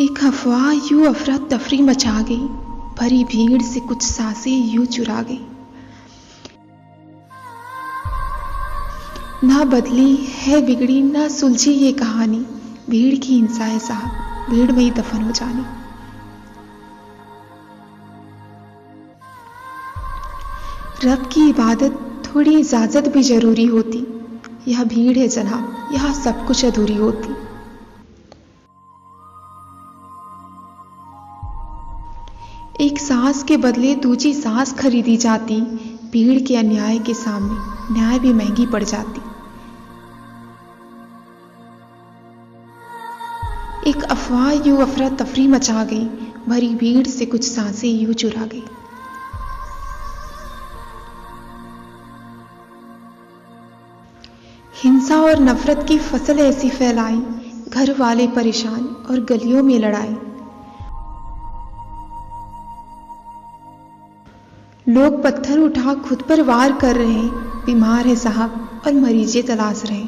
एक अफवाह यूँ अफरा तफरी मचा गई, भरी भीड़ से कुछ साँसें यूँ चुरा गई। ना बदली है बिगड़ी, ना सुलझी ये कहानी, भीड़ की हिंसा है साहब, भीड़ में ही दफन हो जानी। रब की इबादत थोड़ी इजाज़त भी ज़रूरी होती। यह भीड़ है जनाब, यह सब कुछ अधूरी होती। एक सांस के बदले दूसरी सांस खरीदी जाती, भीड़ के अन्याय के सामने न्याय भी महँगी पड़ जाती। एक अफवाह यूँ अफरा तफरी मचा गई, भरी भीड़ से कुछ साँसें यूँ चुरा गई। हिंसा और नफरत की फ़सल ऐसी फैलाई, घर वाले परेशान और गलियों में लड़ाई। लोग पत्थर उठा खुद पर वार कर रहे हैं। बीमार है साहब और मरीजे तलाश रहे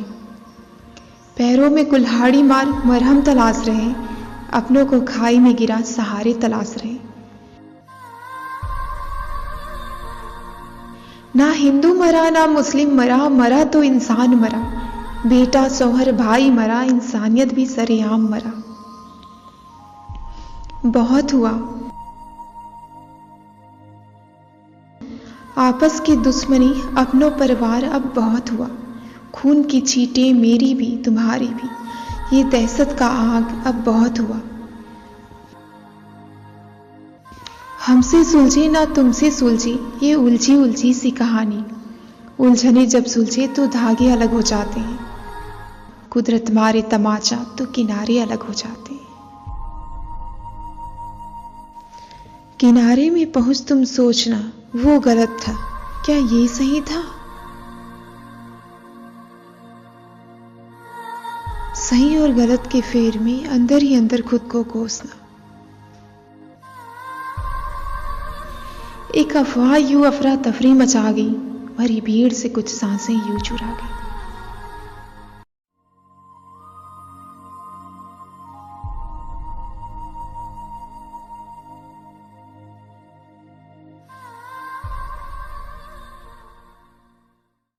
पैरों में कुल्हाड़ी मार मरहम तलाश रहे अपनों को खाई में गिरा सहारे तलाश रहे ना हिंदू मरा, ना मुस्लिम मरा मरा तो इंसान मरा। बेटा सोहर भाई मरा, इंसानियत भी सरेआम मरा। बहुत हुआ। आपस की दुश्मनी अपनों परिवार अब बहुत हुआ। खून की छीटें मेरी भी, तुम्हारी भी। ये दहशत का आग अब बहुत हुआ। हमसे सुलझे ना तुमसे सुलझे, ये उलझी उलझी सी कहानी। उलझने जब सुलझे तो धागे अलग हो जाते हैं। कुदरत मारे तमाचा तो किनारे अलग हो जाते हैं। किनारे में पहुँच तुम सोचना वो गलत था। क्या ये सही था? सही और गलत के फेर में अंदर ही अंदर खुद को कोसना। एक अफवाह यू अफरा तफरी मचा गई, भरी भीड़ से कुछ साँसें यू चुरा गई।